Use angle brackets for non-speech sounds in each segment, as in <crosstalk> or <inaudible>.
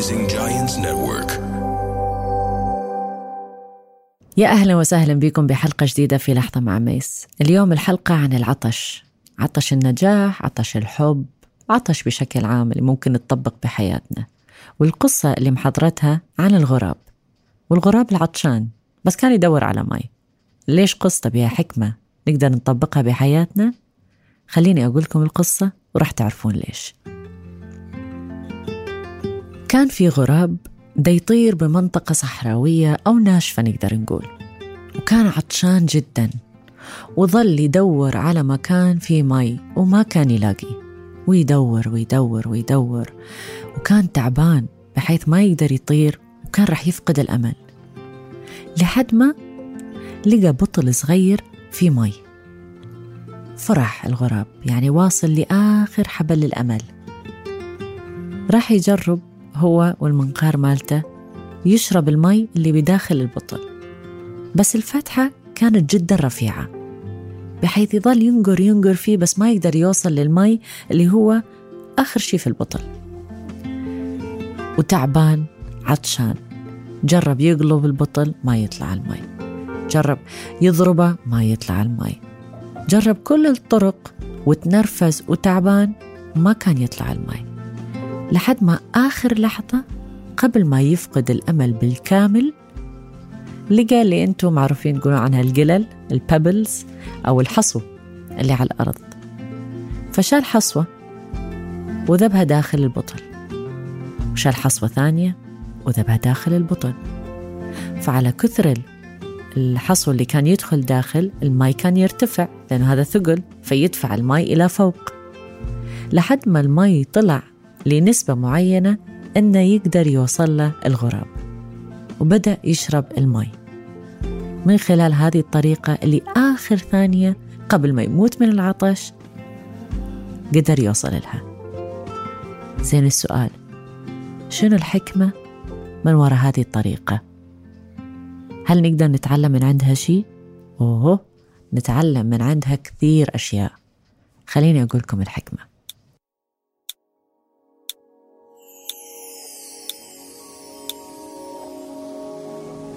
Rising Giants Network. يا أهلا وسهلا بكم بحلقة جديدة في لحظة مع ميس. اليوم الحلقة عن العطش. عطش النجاح عطش الحب عطش بشكل عام اللي ممكن تطبق بحياتنا. والقصة اللي محضرتها عن الغراب. والغراب العطشان. بس كان يدور على مي. ليش قصة بها حكمة نقدر نطبقها بحياتنا؟ خليني أقول لكم القصة ورح تعرفون ليش. كان في غراب دا يطير بمنطقة صحراوية أو ناشفة نقدر نقول. وكان عطشان جدا وظل يدور على مكان فيه مي وما كان يلاقي. ويدور ويدور ويدور وكان تعبان بحيث ما يقدر يطير وكان رح يفقد الأمل. لحد ما لقى بطل صغير في مي فرح الغراب يعني واصل لآخر حبل الأمل. راح يجرب هو والمنقار مالته يشرب المي اللي بداخل البطل. بس الفتحة كانت جدا رفيعة بحيث يظل ينقر ينقر فيه بس ما يقدر يوصل للمي اللي هو آخر شي في البطل. وتعبان عطشان جرب يقلب البطل ما يطلع المي. جرب يضربه ما يطلع المي. جرب كل الطرق وتنرفز وتعبان ما كان يطلع المي. لحد ما آخر لحظة قبل ما يفقد الأمل بالكامل لقى اللي أنتم معروفين تقولون عنها القلل البابلز أو الحصو اللي على الأرض. فشال حصوة وذبها داخل البطل وشال حصوة ثانية وذبها داخل البطل فعلى كثر الحصو اللي كان يدخل داخل الماء كان يرتفع لأنه هذا ثقل فيدفع الماء إلى فوق. لحد ما الماء طلع لنسبة معينة أنه يقدر يوصل له الغراب. وبدأ يشرب الماء من خلال هذه الطريقة اللي آخر ثانية قبل ما يموت من العطش قدر يوصل لها. زين السؤال. شنو الحكمة من وراء هذه الطريقة؟ هل نقدر نتعلم من عندها شيء؟ أوه نتعلم من عندها كثير أشياء. خليني أقول لكم الحكمة.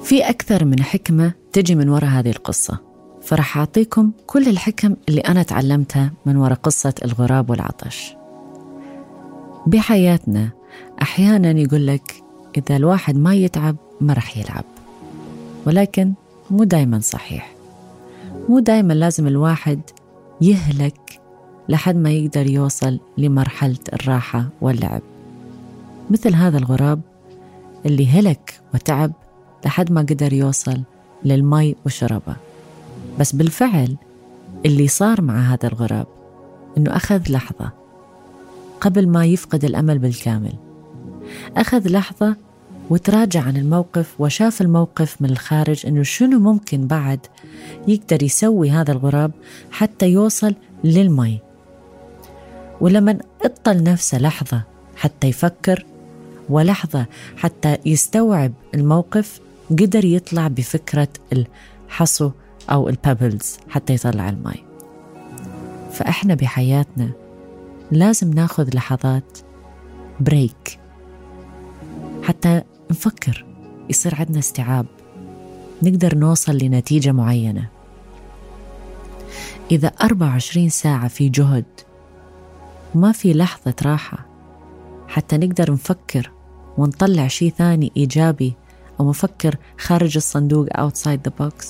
في أكثر من حكمة تجي من وراء هذه القصة. فرح أعطيكم كل الحكم اللي أنا تعلمتها من وراء قصة الغراب والعطش. بحياتنا أحيانا يقول لك إذا الواحد ما يتعب ما رح يلعب. ولكن مو دايما صحيح. مو دايما لازم الواحد يهلك لحد ما يقدر يوصل لمرحلة الراحة واللعب. مثل هذا الغراب اللي هلك وتعب لحد ما قدر يوصل للمي وشربه. بس بالفعل اللي صار مع هذا الغراب إنه أخذ لحظة قبل ما يفقد الأمل بالكامل. أخذ لحظة وتراجع عن الموقف وشاف الموقف من الخارج إنه شنو ممكن بعد يقدر يسوي هذا الغراب حتى يوصل للمي. ولما اطل نفسه لحظة حتى يفكر ولحظة حتى يستوعب الموقف قدر يطلع بفكرة الحصو أو ال bubbles حتى يطلع المي فإحنا بحياتنا لازم ناخذ لحظات break حتى نفكر يصير عندنا استيعاب. نقدر نوصل لنتيجة معينة. إذا 24 ساعة في جهد ما في لحظة راحة حتى نقدر نفكر ونطلع شيء ثاني إيجابي أو خارج الصندوق outside the box.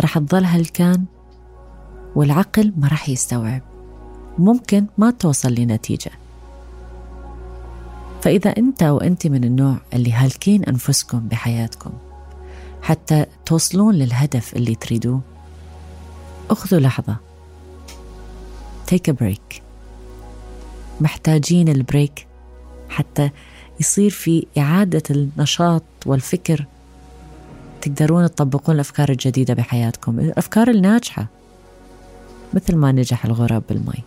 راح تظل هلكان والعقل ما راح يستوعب. ممكن ما توصل لنتيجة. فإذا أنت أو أنت من النوع اللي هالكين أنفسكم بحياتكم حتى توصلون للهدف اللي تريدوه أخذوا لحظة. Take a break. محتاجين البريك حتى يصير في إعادة النشاط والفكر. تقدرون تطبقون الأفكار الجديدة بحياتكم. الأفكار الناجحة مثل ما نجح الغراب بالمي.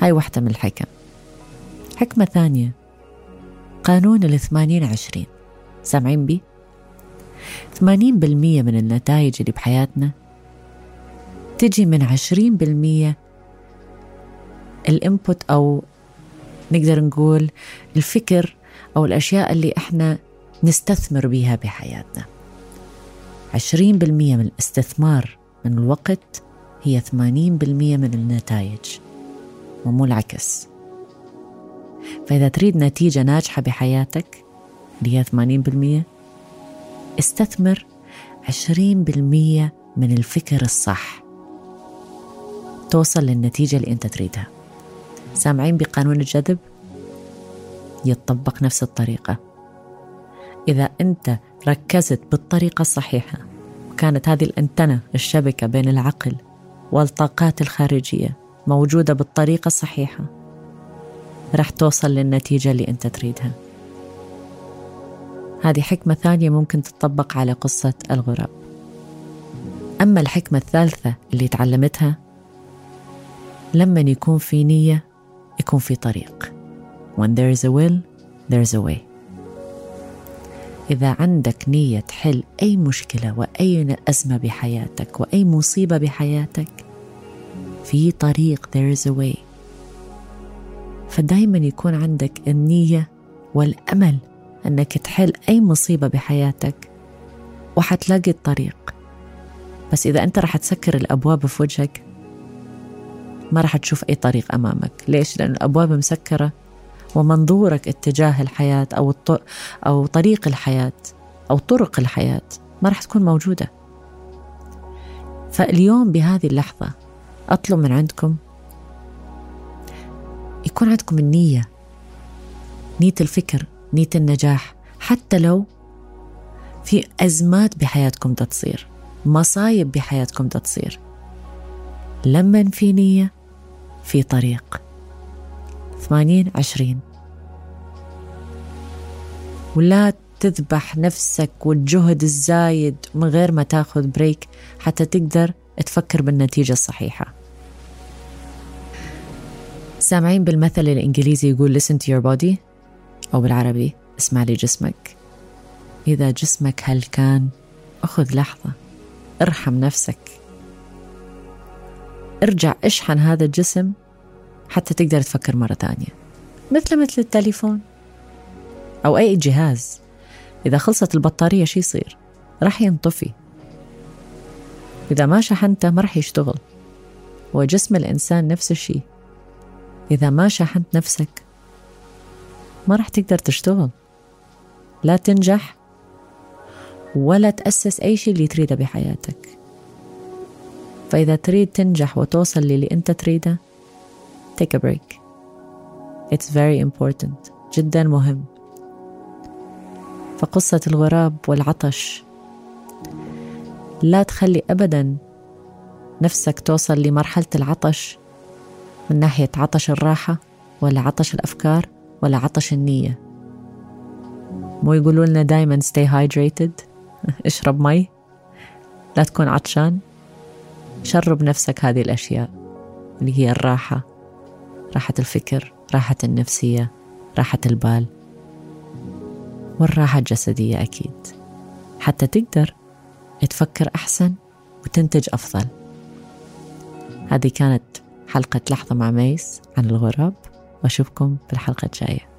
هاي واحدة من الحكم. حكمة ثانية. قانون الثمانين عشرين. سامعين بي؟ ثمانين بالمية من النتائج اللي بحياتنا تجي من عشرين بالمية الإنبوت أو نقدر نقول الفكر أو الأشياء اللي إحنا نستثمر بها بحياتنا. عشرين بالمية من الاستثمار من الوقت هي ثمانين بالمية من النتائج ومو العكس. فإذا تريد نتيجة ناجحة بحياتك اللي هي ثمانين بالمية استثمر عشرين بالمية من الفكر الصح. توصل للنتيجة اللي أنت تريدها. سامعين بقانون الجذب؟ يتطبق نفس الطريقة. إذا أنت ركزت بالطريقة الصحيحة وكانت هذه الأنتنة الشبكة بين العقل والطاقات الخارجية موجودة بالطريقة الصحيحة راح توصل للنتيجة اللي أنت تريدها. هذه حكمة ثانية ممكن تطبق على قصة الغراب. أما الحكمة الثالثة اللي تعلمتها لما يكون في نية يكون في طريق. When there is a will, there is a way. إذا عندك نية تحل أي مشكلة وأي أزمة بحياتك وأي مصيبة بحياتك في طريق there is a way. فدايما يكون عندك النية والأمل أنك تحل أي مصيبة بحياتك وحتلاقي الطريق. بس إذا أنت راح تسكر الأبواب في وجهك ما راح تشوف أي طريق أمامك. ليش؟ لأن الأبواب مسكرة ومنظورك اتجاه الحياة أو الط... أو طريق الحياة أو طرق الحياة ما راح تكون موجودة. فاليوم بهذه اللحظة أطلب من عندكم يكون عندكم النية نية الفكر نية النجاح حتى لو في أزمات بحياتكم تصير مصايب بحياتكم تصير لما في نية؟ في طريق. ثمانين عشرين. ولا تذبح نفسك والجهد الزايد من غير ما تاخذ بريك حتى تقدر تفكر بالنتيجة الصحيحة. سامعين بالمثل الإنجليزي يقول listen to your body أو بالعربي اسمع لي جسمك إذا جسمك هلكان أخذ لحظة ارحم نفسك. ارجع اشحن هذا الجسم حتى تقدر تفكر مرة ثانية. مثل مثل التليفون أو أي جهاز. إذا خلصت البطارية شو يصير؟ راح ينطفي. إذا ما شحنته ما راح يشتغل. وجسم الإنسان نفس الشيء إذا ما شحنت نفسك ما راح تقدر تشتغل. لا تنجح ولا تأسس أي شيء اللي تريده بحياتك. فإذا تريد تنجح وتوصل للي أنت تريده take a break. It's very important. جدا مهم. فقصة الغراب والعطش. لا تخلي أبدا نفسك توصل لمرحلة العطش من ناحية عطش الراحة ولا عطش الأفكار ولا عطش النية. مو يقولوا لنا دايما stay hydrated. <laughs> اشرب مي. لا تكون عطشان. شرب نفسك هذه الأشياء اللي هي الراحة راحة الفكر راحة النفسية راحة البال. والراحة الجسدية أكيد. حتى تقدر تفكر أحسن وتنتج أفضل. هذه كانت حلقة لحظة مع ميس عن الغراب. وأشوفكم في الحلقة الجاية.